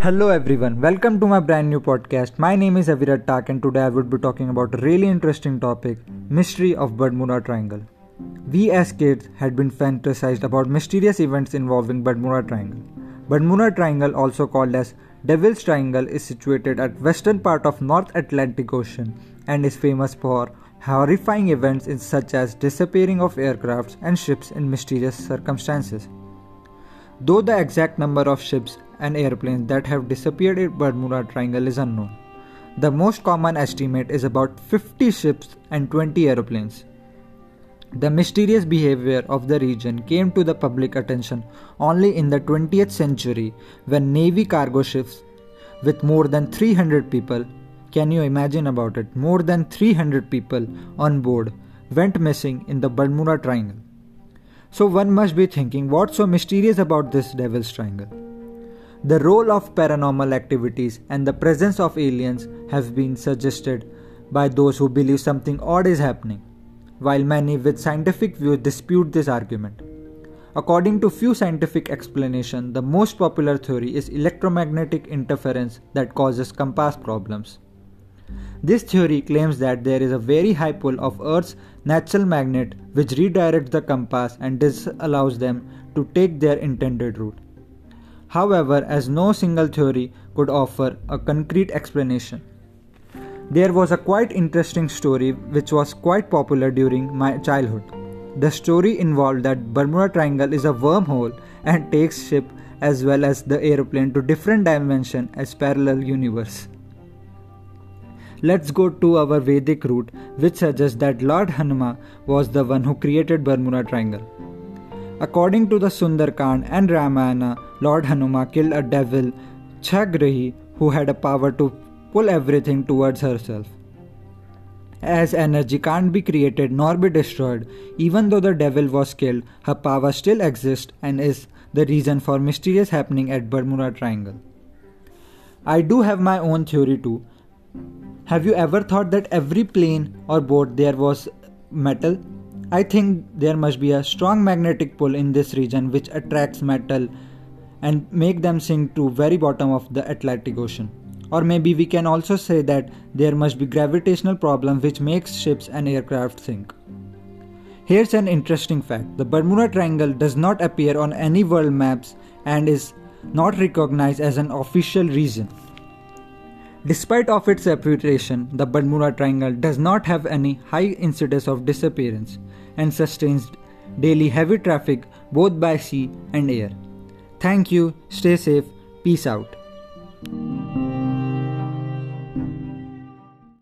Hello everyone, welcome to my brand new podcast. My name is Avirat Tak and today I would be talking about a really interesting topic, mystery of Bermuda Triangle. We as kids had been fantasized about mysterious events involving Bermuda Triangle. Bermuda Triangle, also called as Devil's Triangle, is situated at western part of North Atlantic Ocean and is famous for horrifying events such as disappearing of aircrafts and ships in mysterious circumstances. Though the exact number of ships and airplanes that have disappeared in Bermuda Triangle is unknown. The most common estimate is about 50 ships and 20 airplanes. The mysterious behavior of the region came to the public attention only in the 20th century when Navy cargo ships with more than 300 people can you imagine about it? More than 300 people on board went missing in the Bermuda Triangle. So one must be thinking what's so mysterious about this Devil's Triangle? The role of paranormal activities and the presence of aliens have been suggested by those who believe something odd is happening, while many with scientific views dispute this argument. According to few scientific explanations, the most popular theory is electromagnetic interference that causes compass problems. This theory claims that there is a very high pull of Earth's natural magnet which redirects the compass and disallows them to take their intended route. However, as no single theory could offer a concrete explanation. There was a quite interesting story which was quite popular during my childhood. The story involved that Bermuda Triangle is a wormhole and takes ship as well as the airplane to different dimension as parallel universe. Let's go to our Vedic route which suggests that Lord Hanuman was the one who created Bermuda Triangle. According to the Sundarkand and Ramayana, Lord Hanuman killed a devil, Chhagrahi, who had a power to pull everything towards herself. As energy can't be created nor be destroyed, even though the devil was killed, her power still exists and is the reason for mysterious happening at Bermuda Triangle. I do have my own theory too. Have you ever thought that every plane or boat there was metal? I think there must be a strong magnetic pull in this region which attracts metal and make them sink to very bottom of the Atlantic Ocean. Or maybe we can also say that there must be gravitational problem which makes ships and aircraft sink. Here's an interesting fact. The Bermuda Triangle does not appear on any world maps and is not recognized as an official region. Despite of its reputation, the Bermuda Triangle does not have any high incidence of disappearance and sustains daily heavy traffic both by sea and air. Thank you, stay safe, peace out.